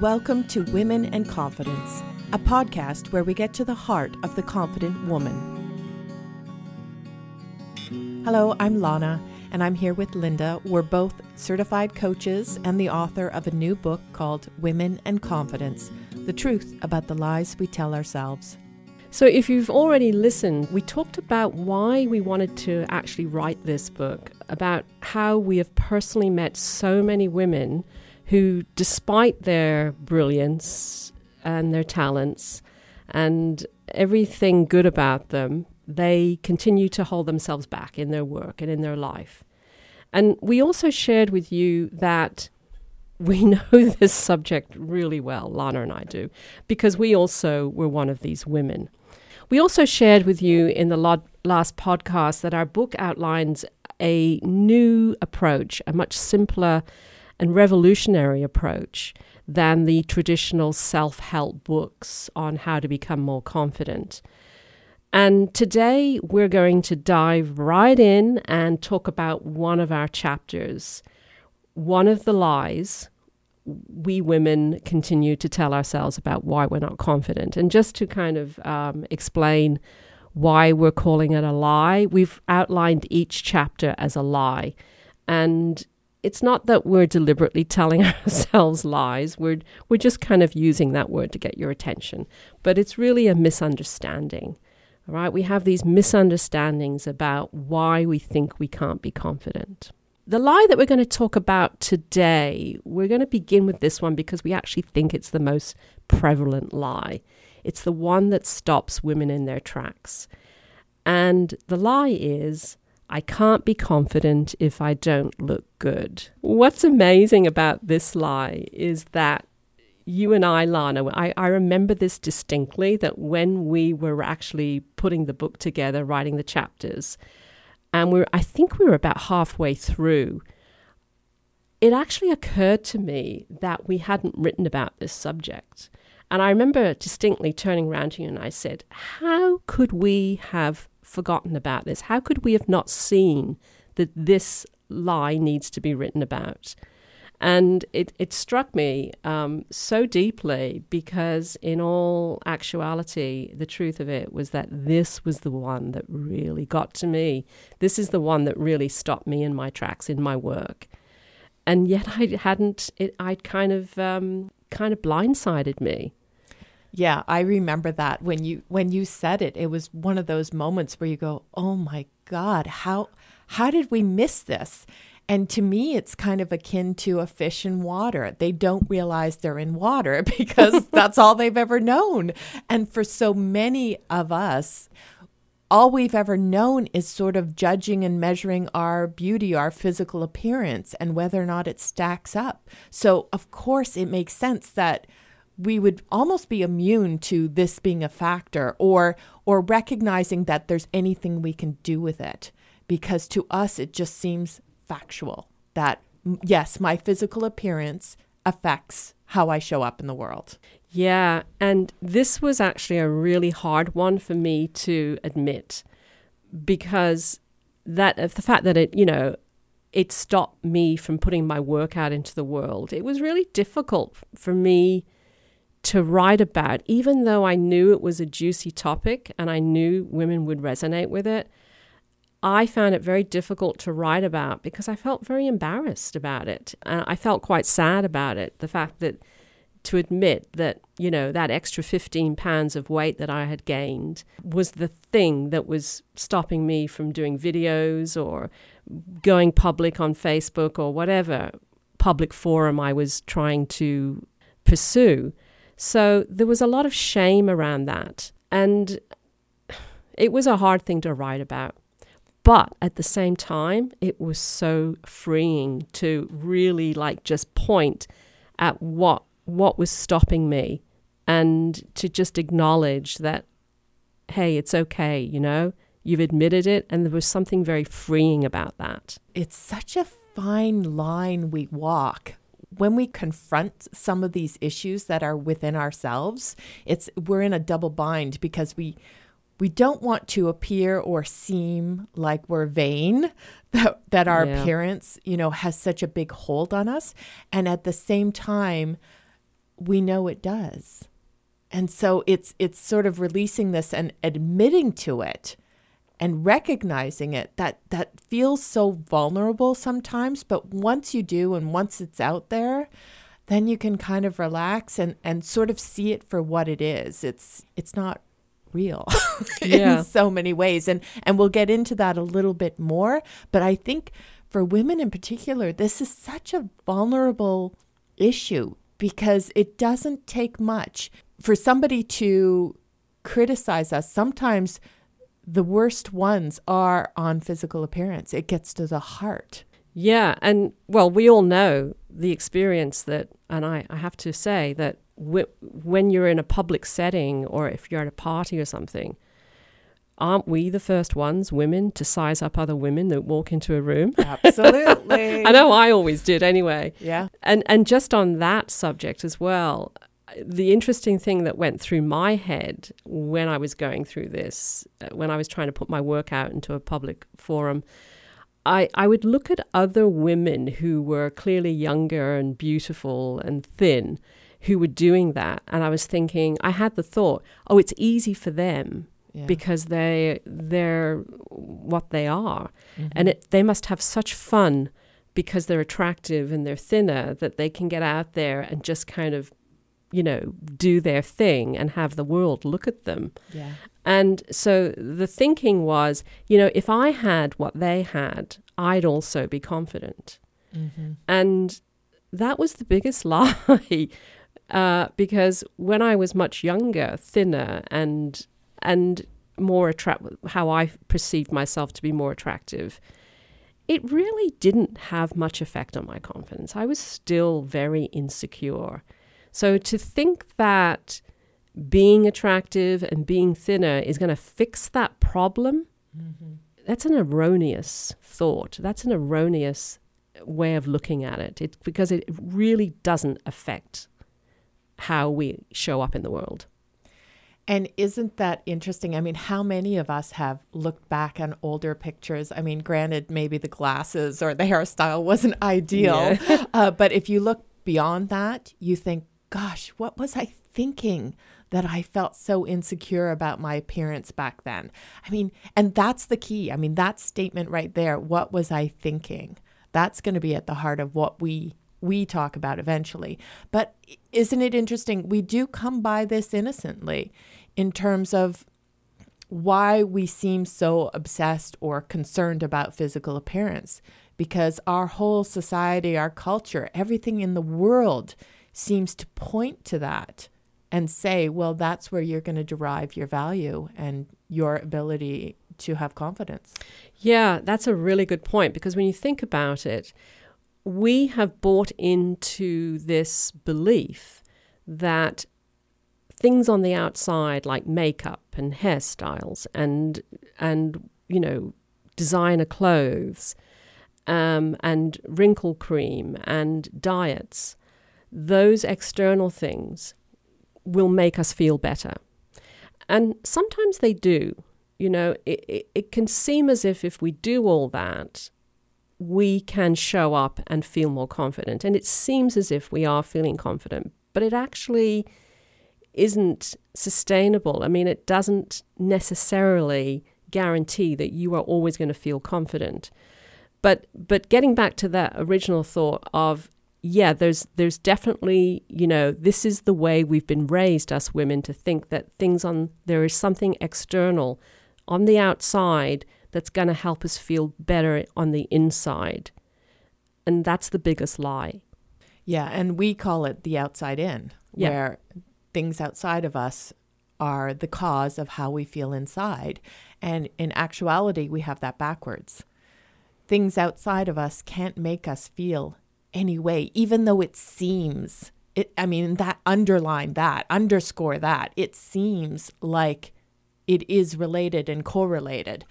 Welcome to Women and Confidence, a podcast where we get to the heart of the confident woman. Hello, I'm Lana, and I'm here with Linda. We're both certified coaches and the author of a new book called Women and Confidence The Truth About the Lies We Tell Ourselves. So, if you've already listened, we talked about why we wanted to actually write this book, about how we have personally met so many women who, despite their brilliance and their talents and everything good about them, they continue to hold themselves back in their work and in their life. And we also shared with you that we know this subject really well, Lana and I do, because we also were one of these women. We also shared with you in the last podcast that our book outlines a new approach, a much simpler and revolutionary approach than the traditional self help books on how to become more confident. And today we're going to dive right in and talk about one of our chapters, one of the lies we women continue to tell ourselves about why we're not confident. And just to kind of um, explain why we're calling it a lie, we've outlined each chapter as a lie. And it's not that we're deliberately telling ourselves lies. We're we're just kind of using that word to get your attention. But it's really a misunderstanding. All right? We have these misunderstandings about why we think we can't be confident. The lie that we're going to talk about today, we're going to begin with this one because we actually think it's the most prevalent lie. It's the one that stops women in their tracks. And the lie is I can't be confident if I don't look good. What's amazing about this lie is that you and I, Lana, I, I remember this distinctly that when we were actually putting the book together, writing the chapters, and we're, I think we were about halfway through, it actually occurred to me that we hadn't written about this subject. And I remember distinctly turning around to you and I said, How could we have forgotten about this? How could we have not seen that this lie needs to be written about? And it, it struck me um, so deeply because, in all actuality, the truth of it was that this was the one that really got to me. This is the one that really stopped me in my tracks in my work. And yet, I hadn't, it, I'd kind of, um, kind of blindsided me. Yeah, I remember that when you when you said it, it was one of those moments where you go, "Oh my god, how how did we miss this?" And to me, it's kind of akin to a fish in water. They don't realize they're in water because that's all they've ever known. And for so many of us, all we've ever known is sort of judging and measuring our beauty, our physical appearance, and whether or not it stacks up. So, of course, it makes sense that we would almost be immune to this being a factor or or recognizing that there's anything we can do with it because to us it just seems factual that yes my physical appearance affects how I show up in the world. Yeah, and this was actually a really hard one for me to admit because that the fact that it, you know, it stopped me from putting my work out into the world. It was really difficult for me to write about, even though I knew it was a juicy topic and I knew women would resonate with it. I found it very difficult to write about because I felt very embarrassed about it. And I felt quite sad about it. The fact that to admit that, you know, that extra 15 pounds of weight that I had gained was the thing that was stopping me from doing videos or going public on Facebook or whatever public forum I was trying to pursue. So there was a lot of shame around that. And it was a hard thing to write about. But at the same time, it was so freeing to really like just point at what what was stopping me and to just acknowledge that hey, it's okay, you know? You've admitted it and there was something very freeing about that. It's such a fine line we walk when we confront some of these issues that are within ourselves, it's we're in a double bind because we we don't want to appear or seem like we're vain that that our yeah. appearance, you know, has such a big hold on us, and at the same time we know it does. And so it's it's sort of releasing this and admitting to it and recognizing it that that feels so vulnerable sometimes, but once you do and once it's out there, then you can kind of relax and and sort of see it for what it is. It's it's not real Yeah. in so many ways and and we'll get into that a little bit more, but I think for women in particular, this is such a vulnerable issue because it doesn't take much for somebody to criticize us. Sometimes the worst ones are on physical appearance. It gets to the heart. Yeah, and well, we all know the experience that, and I, I have to say that w- when you're in a public setting or if you're at a party or something, aren't we the first ones, women, to size up other women that walk into a room? Absolutely. I know I always did anyway. Yeah. And and just on that subject as well, the interesting thing that went through my head when I was going through this, uh, when I was trying to put my work out into a public forum, I, I would look at other women who were clearly younger and beautiful and thin who were doing that. And I was thinking, I had the thought, oh, it's easy for them Yeah. because they they're what they are, Mhm. and it, they must have such fun because they're attractive and they're thinner that they can get out there and just kind of, you know, do their thing and have the world look at them. yeah. And so the thinking was, you know, if I had what they had, I'd also be confident. Mm-hmm. And that was the biggest lie. Uh, because when I was much younger, thinner, and and more attract, how I perceived myself to be more attractive, it really didn't have much effect on my confidence. I was still very insecure. So to think that being attractive and being thinner is going to fix that problem, Mm-hmm. that's an erroneous thought. That's an erroneous way of looking at it. It because it really doesn't affect how we show up in the world. And isn't that interesting? I mean, how many of us have looked back on older pictures? I mean, granted, maybe the glasses or the hairstyle wasn't ideal, uh, but if you look beyond that, you think, gosh, what was I thinking that I felt so insecure about my appearance back then? I mean, and that's the key. I mean, that statement right there, what was I thinking? That's going to be at the heart of what we we talk about eventually. But isn't it interesting? We do come by this innocently in terms of why we seem so obsessed or concerned about physical appearance because our whole society, our culture, everything in the world seems to point to that and say, well, that's where you're going to derive your value and your ability to have confidence. Yeah, that's a really good point because when you think about it, we have bought into this belief that things on the outside like makeup and hairstyles and and you know designer clothes um, and wrinkle cream and diets those external things will make us feel better and sometimes they do you know it, it, it can seem as if if we do all that we can show up and feel more confident and it seems as if we are feeling confident but it actually isn't sustainable. I mean, it doesn't necessarily guarantee that you are always going to feel confident. But but getting back to that original thought of yeah, there's there's definitely, you know, this is the way we've been raised us women to think that things on there is something external on the outside that's going to help us feel better on the inside. And that's the biggest lie. Yeah, and we call it the outside in, Yeah. where things outside of us are the cause of how we feel inside. And in actuality, we have that backwards. Things outside of us can't make us feel any way, even though it seems it I mean that underline that, underscore that. It seems like it is related and correlated.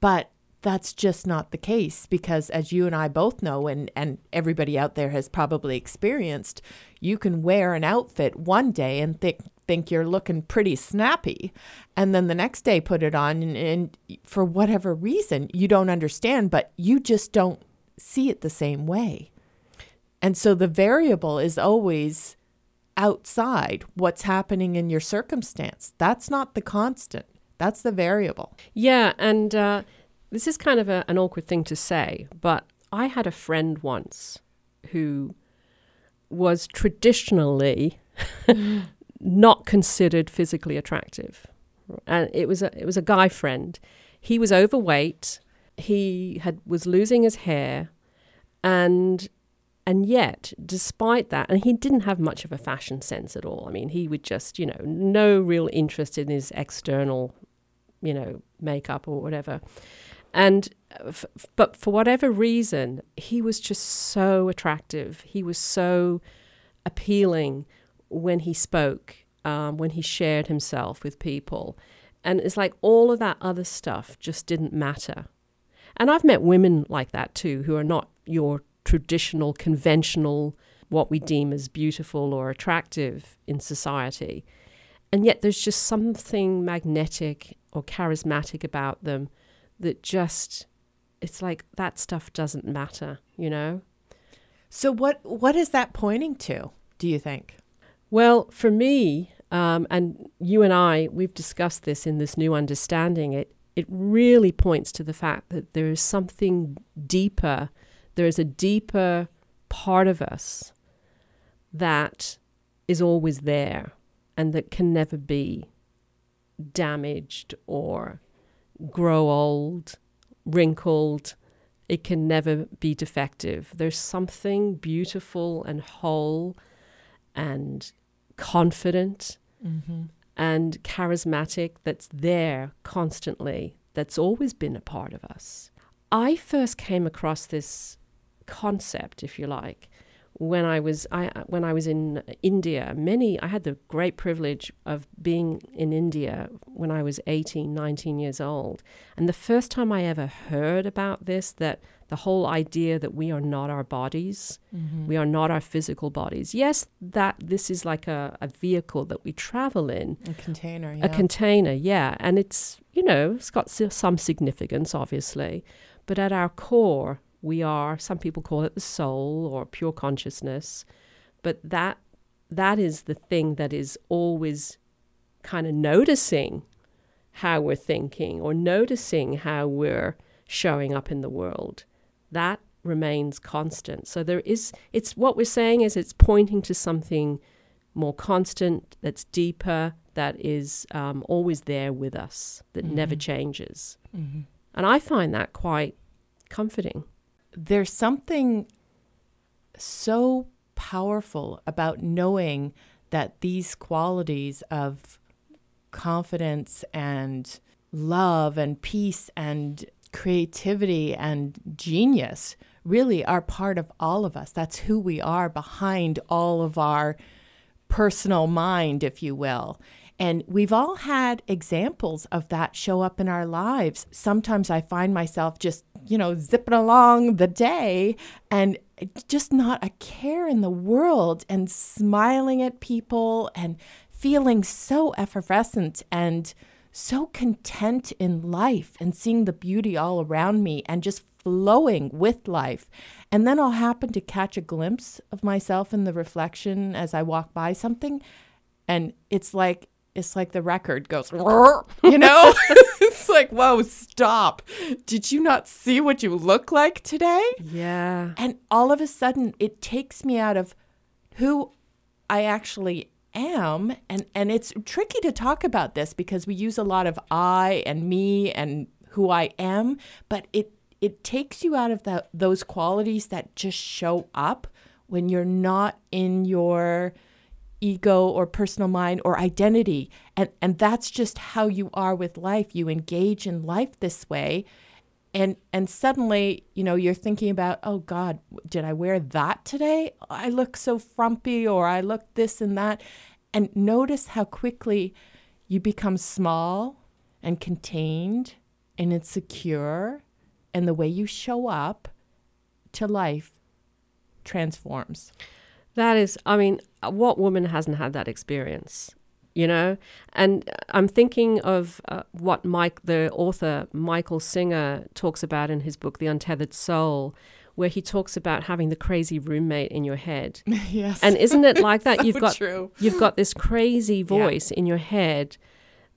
But that's just not the case because as you and I both know and and everybody out there has probably experienced, you can wear an outfit one day and think think you're looking pretty snappy and then the next day put it on and, and for whatever reason you don't understand but you just don't see it the same way. And so the variable is always outside what's happening in your circumstance. That's not the constant, that's the variable. Yeah, and uh, this is kind of a, an awkward thing to say, but I had a friend once who was traditionally not considered physically attractive. And it was a it was a guy friend. He was overweight. He had was losing his hair and and yet despite that and he didn't have much of a fashion sense at all. I mean, he would just, you know, no real interest in his external, you know, makeup or whatever. And f- but for whatever reason, he was just so attractive. He was so appealing when he spoke, um, when he shared himself with people. And it's like all of that other stuff just didn't matter. And I've met women like that too, who are not your traditional, conventional, what we deem as beautiful or attractive in society. And yet there's just something magnetic or charismatic about them that just, it's like that stuff doesn't matter, you know? So what what is that pointing to, do you think? Well, for me, um, and you and I, we've discussed this in this new understanding. It it really points to the fact that there is something deeper. There is a deeper part of us that is always there and that can never be damaged or grow old, wrinkled. It can never be defective. There's something beautiful and whole and confident mm-hmm. and charismatic that's there constantly, that's always been a part of us. I first came across this concept, if you like, when I was I when I was in India. Many I had the great privilege of being in India when I was 18, 19 years old. And the first time I ever heard about this that the whole idea that we are not our bodies, mm-hmm. we are not our physical bodies. Yes, that this is like a, a vehicle that we travel in. A container, yeah. A container, yeah. And it's, you know, it's got some significance, obviously. But at our core, we are, some people call it the soul or pure consciousness. But that that is the thing that is always kind of noticing how we're thinking or noticing how we're showing up in the world that remains constant. So there is, it's what we're saying is it's pointing to something more constant, that's deeper, that is um, always there with us, that mm-hmm. never changes. Mm-hmm. And I find that quite comforting. There's something so powerful about knowing that these qualities of confidence and love and peace and creativity and genius really are part of all of us. That's who we are behind all of our personal mind, if you will. And we've all had examples of that show up in our lives. Sometimes I find myself just, you know, zipping along the day and just not a care in the world and smiling at people and feeling so effervescent and so content in life and seeing the beauty all around me and just flowing with life. And then I'll happen to catch a glimpse of myself in the reflection as I walk by something. And it's like, it's like the record goes, you know? it's like, whoa, stop. Did you not see what you look like today? Yeah. And all of a sudden, it takes me out of who I actually am and and it's tricky to talk about this because we use a lot of I and me and who I am, but it it takes you out of the, those qualities that just show up when you're not in your ego or personal mind or identity. And and that's just how you are with life. You engage in life this way. And and suddenly you know you're thinking about oh god did i wear that today? I look so frumpy or i look this and that. And notice how quickly you become small and contained and insecure and the way you show up to life transforms that is i mean what woman hasn't had that experience you know and i'm thinking of uh, what mike the author michael singer talks about in his book the untethered soul where he talks about having the crazy roommate in your head. yes. And isn't it like that? So you've got true. you've got this crazy voice in your head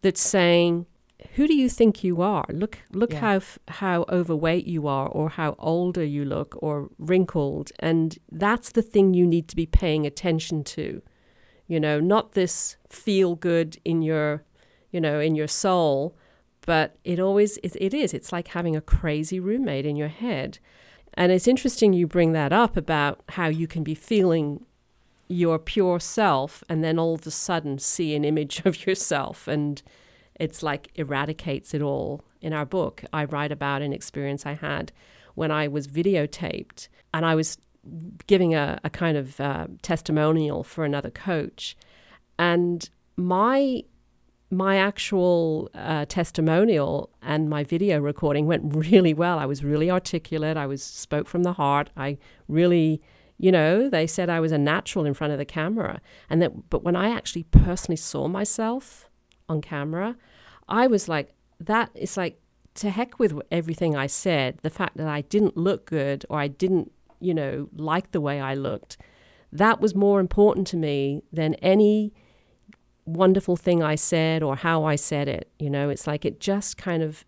that's saying, "Who do you think you are? Look, look Yeah. how f- how overweight you are, or how older you look, or wrinkled." And that's the thing you need to be paying attention to. You know, not this feel good in your, you know, in your soul, but it always it, it is. It's like having a crazy roommate in your head. And it's interesting you bring that up about how you can be feeling your pure self and then all of a sudden see an image of yourself and it's like eradicates it all. In our book, I write about an experience I had when I was videotaped and I was giving a, a kind of uh, testimonial for another coach. And my my actual uh, testimonial and my video recording went really well. I was really articulate. I was spoke from the heart. I really, you know, they said I was a natural in front of the camera. And that, but when I actually personally saw myself on camera, I was like, that is like to heck with everything I said. The fact that I didn't look good or I didn't, you know, like the way I looked, that was more important to me than any wonderful thing I said or how I said it. You know, it's like it just kind of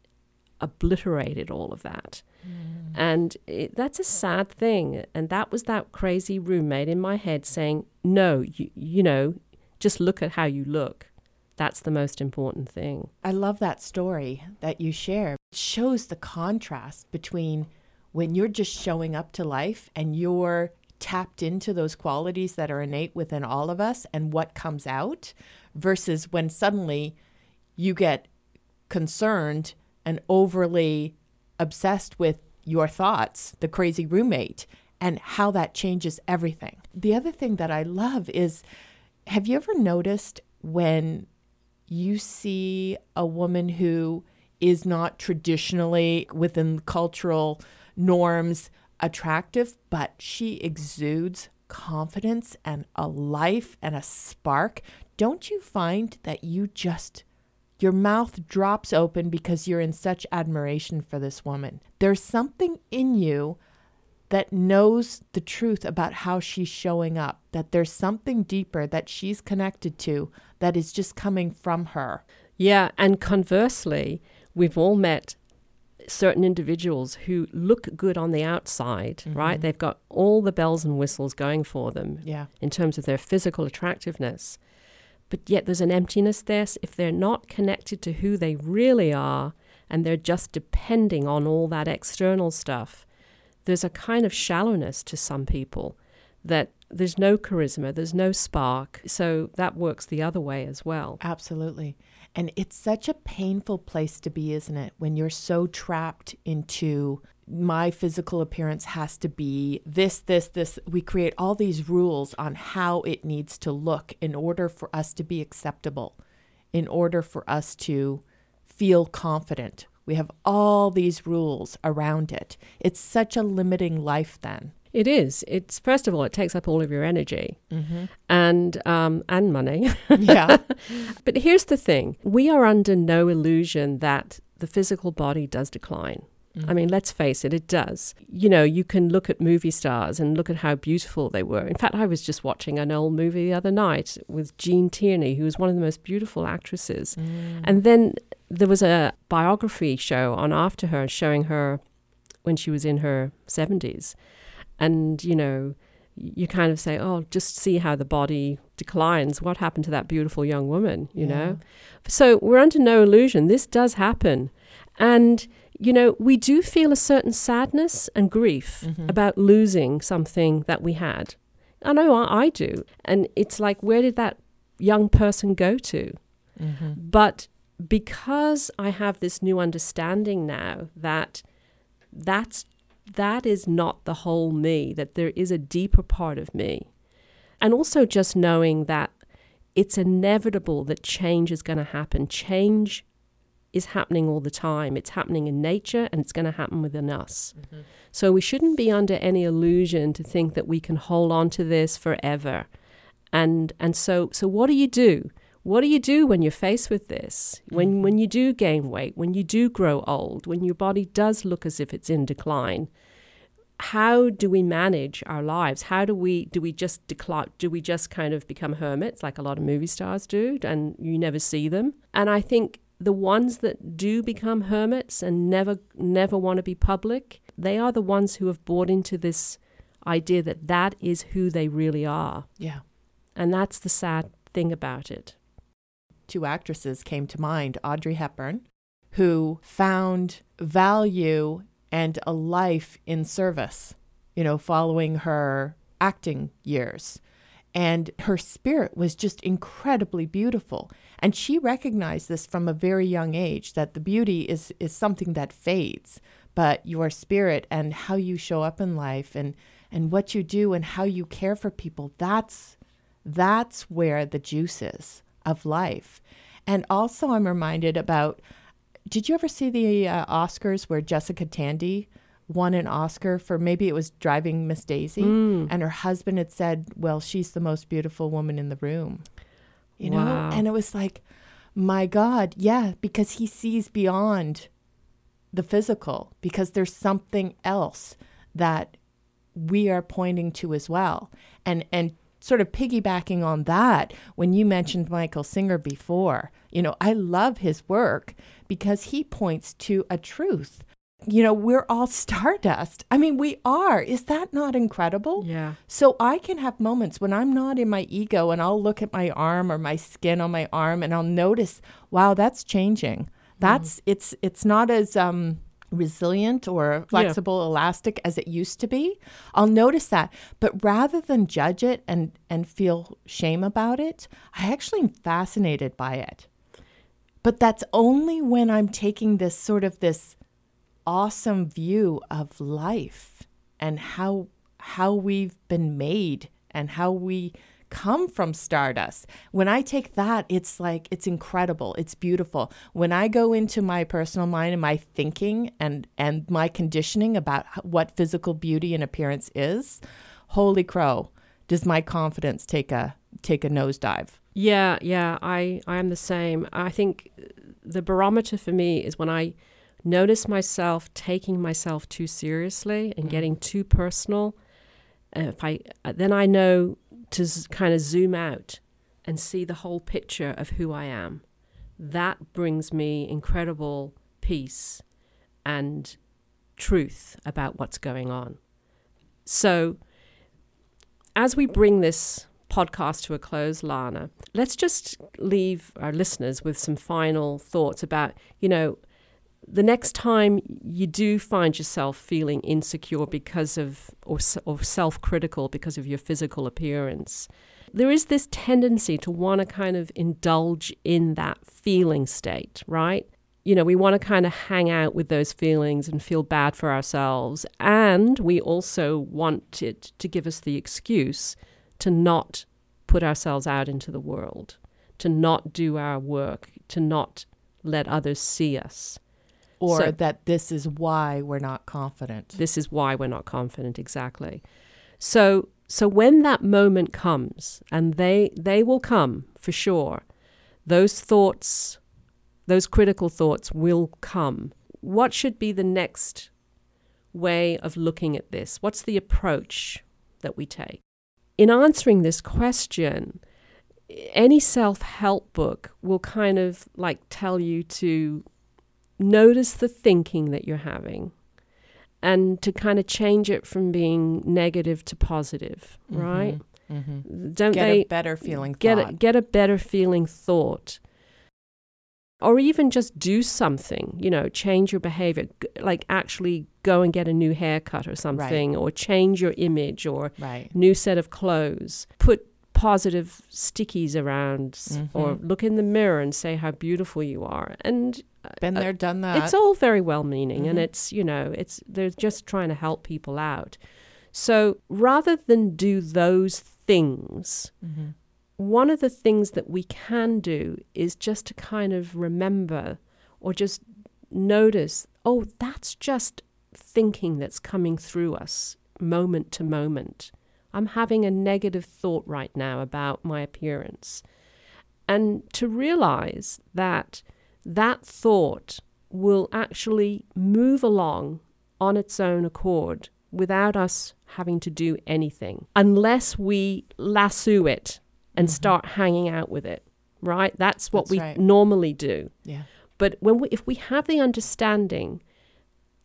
obliterated all of that. Mm. And it, that's a sad thing. And that was that crazy roommate in my head saying, no, you, you know, just look at how you look. That's the most important thing. I love that story that you share. It shows the contrast between when you're just showing up to life and you're tapped into those qualities that are innate within all of us and what comes out versus when suddenly you get concerned and overly obsessed with your thoughts, the crazy roommate, and how that changes everything. The other thing that I love is have you ever noticed when you see a woman who is not traditionally within cultural norms attractive, but she exudes confidence and a life and a spark? Don't you find that you just your mouth drops open because you're in such admiration for this woman. There's something in you that knows the truth about how she's showing up, that there's something deeper that she's connected to that is just coming from her. Yeah, and conversely, we've all met certain individuals who look good on the outside, mm-hmm. right? They've got all the bells and whistles going for them Yeah. in terms of their physical attractiveness. But yet there's an emptiness there if they're not connected to who they really are and they're just depending on all that external stuff. There's a kind of shallowness to some people that there's no charisma, there's no spark. So that works the other way as well. Absolutely. And it's such a painful place to be, isn't it? When you're so trapped into my physical appearance has to be this, this, this. We create all these rules on how it needs to look in order for us to be acceptable, in order for us to feel confident. We have all these rules around it. It's such a limiting life then. It is. It's first of all, it takes up all of your energy mm-hmm. and um, and money. Yeah. but here's the thing: we are under no illusion that the physical body does decline. I mm-hmm. mean, let's face it, it does. You know, you can look at movie stars and look at how beautiful they were. In fact, I was just watching an old movie the other night with Gene Tierney, who was one of the most beautiful actresses. Mm. And then there was a biography show on after her showing her when she was in her 70s. And, you know, you kind of say, oh, just see how the body declines. What happened to that beautiful young woman, you Yeah. know? So we're under no illusion. This does happen. And, you know, we do feel a certain sadness and grief mm-hmm. about losing something that we had. I know I, I do. And it's like, where did that young person go to? Mm-hmm. But because I have this new understanding now that that's that is not the whole me, that there is a deeper part of me. And also just knowing that it's inevitable that change is going to happen. Change is happening all the time. It's happening in nature and it's going to happen within us. Mm-hmm. So we shouldn't be under any illusion to think that we can hold on to this forever. And and so so what do you do? What do you do when you're faced with this? When mm-hmm. when you do gain weight, when you do grow old, when your body does look as if it's in decline? how do we manage our lives? How do we do we just decline? Do we just kind of become hermits like a lot of movie stars do, and you never see them? And I think the ones that do become hermits and never never want to be public, they are the ones who have bought into this idea that that is who they really are. Yeah. And that's the sad thing about it. Two actresses came to mind Audrey Hepburn, who found value and a life in service, you know, following her acting years. And her spirit was just incredibly beautiful. And she recognized this from a very young age that the beauty is, is something that fades, but your spirit and how you show up in life and, and what you do and how you care for people, that's, that's where the juice is of life. And also, I'm reminded about did you ever see the uh, Oscars where Jessica Tandy won an Oscar for maybe it was Driving Miss Daisy, Mm. and her husband had said, "Well, she's the most beautiful woman in the room," you know, and it was like, my God, yeah, because he sees beyond the physical, because there's something else that we are pointing to as well, and and sort of piggybacking on that when you mentioned Michael Singer before, you know, I love his work because he points to a truth. You know, we're all stardust. I mean, we are. Is that not incredible? Yeah. So I can have moments when I'm not in my ego and I'll look at my arm or my skin on my arm and I'll notice, wow, that's changing. That's it's it's not as um resilient or flexible, elastic as it used to be. I'll notice that. But rather than judge it and and feel shame about it, I actually am fascinated by it. But that's only when I'm taking this sort of this awesome view of life and how how we've been made and how we come from stardust. When I take that, it's like it's incredible. It's beautiful. When I go into my personal mind and my thinking and and my conditioning about what physical beauty and appearance is, holy crow, does my confidence take a take a nosedive. Yeah, yeah, I, I am the same. I think the barometer for me is when I notice myself taking myself too seriously and mm. getting too personal. If I then I know to z- kind of zoom out and see the whole picture of who I am. That brings me incredible peace and truth about what's going on. So, as we bring this podcast to a close, Lana, let's just leave our listeners with some final thoughts about, you know, the next time you do find yourself feeling insecure because of or, or self-critical because of your physical appearance there is this tendency to want to kind of indulge in that feeling state right? You know we want to kind of hang out with those feelings and feel bad for ourselves and we also want it to give us the excuse to not put ourselves out into the world to not do our work to not let others see us Or So- that this is why we're not confident. this is why we're not confident exactly. So so when that moment comes and they they will come for sure those thoughts those critical thoughts will come. What should be the next way of looking at this? What's the approach that we take? In answering this question any self-help book will kind of like tell you to notice the thinking that you're having and to kind of change it from being negative to positive, right? Mm-hmm. Don't Get they a better feeling get thought. a, get a better feeling thought? Or even just do something, you know, change your behavior, like actually go and get a new haircut or something, or change your image or right. new set of clothes. Put positive stickies around s- or look in the mirror and say how beautiful you are. And Been uh, there, done that. it's all very well meaning and Mhm. it's you know it's they're just trying to help people out so rather than do those things hmm one of the things that we can do is just to kind of remember or just notice oh that's just thinking that's coming through us moment to moment i'm having a negative thought right now about my appearance and to realize that that thought will actually move along on its own accord without us having to do anything, unless we lasso it and Mhm. start hanging out with it, right? That's what That's we right. normally do. Yeah. But when we, if we have the understanding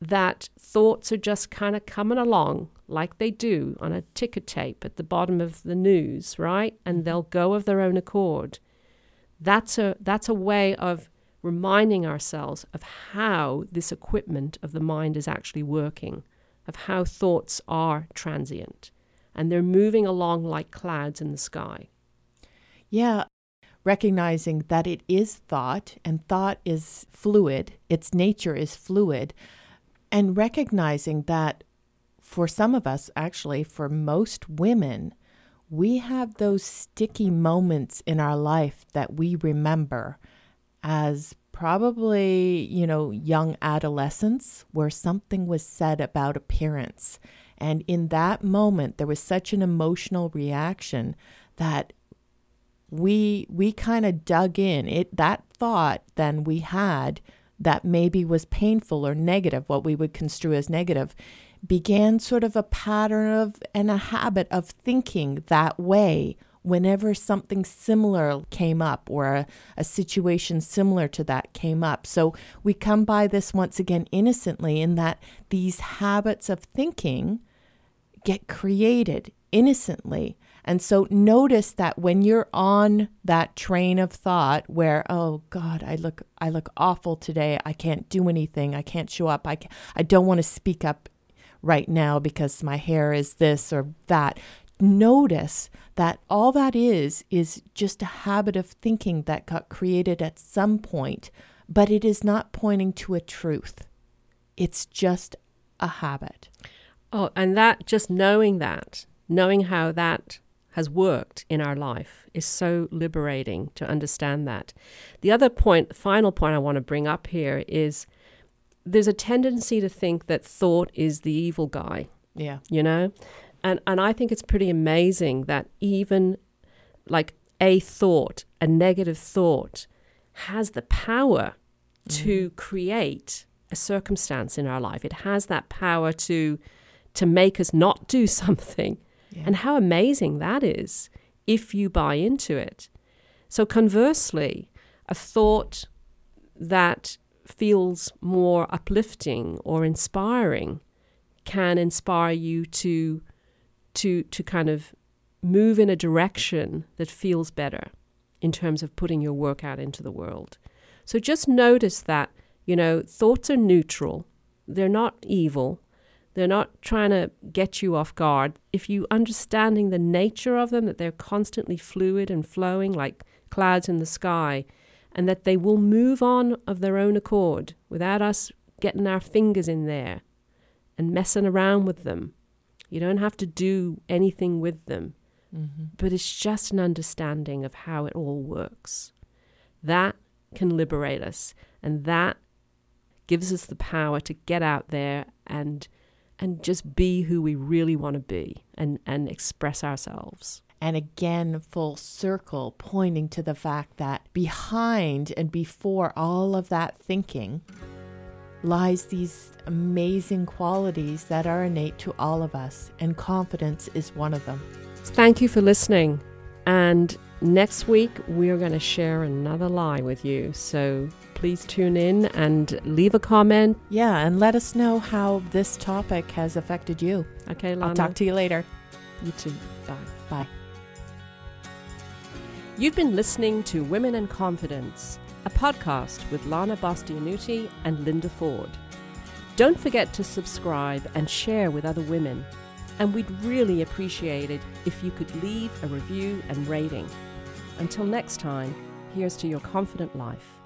that thoughts are just kind of coming along like they do on a ticker tape at the bottom of the news, right? And they'll go of their own accord. That's a that's a way of reminding ourselves of how this equipment of the mind is actually working, of how thoughts are transient and they're moving along like clouds in the sky. Yeah. Recognizing that it is thought and thought is fluid, its nature is fluid, and recognizing that for some of us, actually, for most women, we have those sticky moments in our life that we remember as probably, you know, young adolescence where something was said about appearance. And in that moment, there was such an emotional reaction that we we kind of dug in it that thought then we had that maybe was painful or negative what we would construe as negative began sort of a pattern of and a habit of thinking that way whenever something similar came up or a, a situation similar to that came up so we come by this once again innocently in that these habits of thinking get created innocently. And so notice that when you're on that train of thought where oh god, I look I look awful today. I can't do anything. I can't show up. I I don't want to speak up right now because my hair is this or that. Notice that all that is is just a habit of thinking that got created at some point, but it is not pointing to a truth. It's just a habit. Oh, and that just knowing that, knowing how that has worked in our life is so liberating to understand that. The other point, final point I want to bring up here is there's a tendency to think that thought is the evil guy, Yeah. you know? And and I think it's pretty amazing that even like a thought, a negative thought has the power to mm-hmm. create a circumstance in our life. It has that power to to make us not do something. Yeah. And how amazing that is if you buy into it. So, conversely, a thought that feels more uplifting or inspiring can inspire you to, to, to kind of move in a direction that feels better in terms of putting your work out into the world. So, just notice that, you know, thoughts are neutral, they're not evil. They're not trying to get you off guard. If you understanding the nature of them, that they're constantly fluid and flowing like clouds in the sky, and that they will move on of their own accord without us getting our fingers in there and messing around with them. You don't have to do anything with them, Mm-hmm. but it's just an understanding of how it all works. That can liberate us, and that gives us the power to get out there and and just be who we really want to be and, and express ourselves. And again, full circle, pointing to the fact that behind and before all of that thinking lies these amazing qualities that are innate to all of us, and confidence is one of them. Thank you for listening. And next week, we are going to share another lie with you. So please tune in and leave a comment. Yeah, and let us know how this topic has affected you. Okay, Lana? I'll talk to you later. you too. Bye. Bye. You've been listening to Women in Confidence, a podcast with Lana Bastianutti and Linda Ford. Don't forget to subscribe and share with other women. And we'd really appreciate it if you could leave a review and rating. Until next time, here's to your confident life.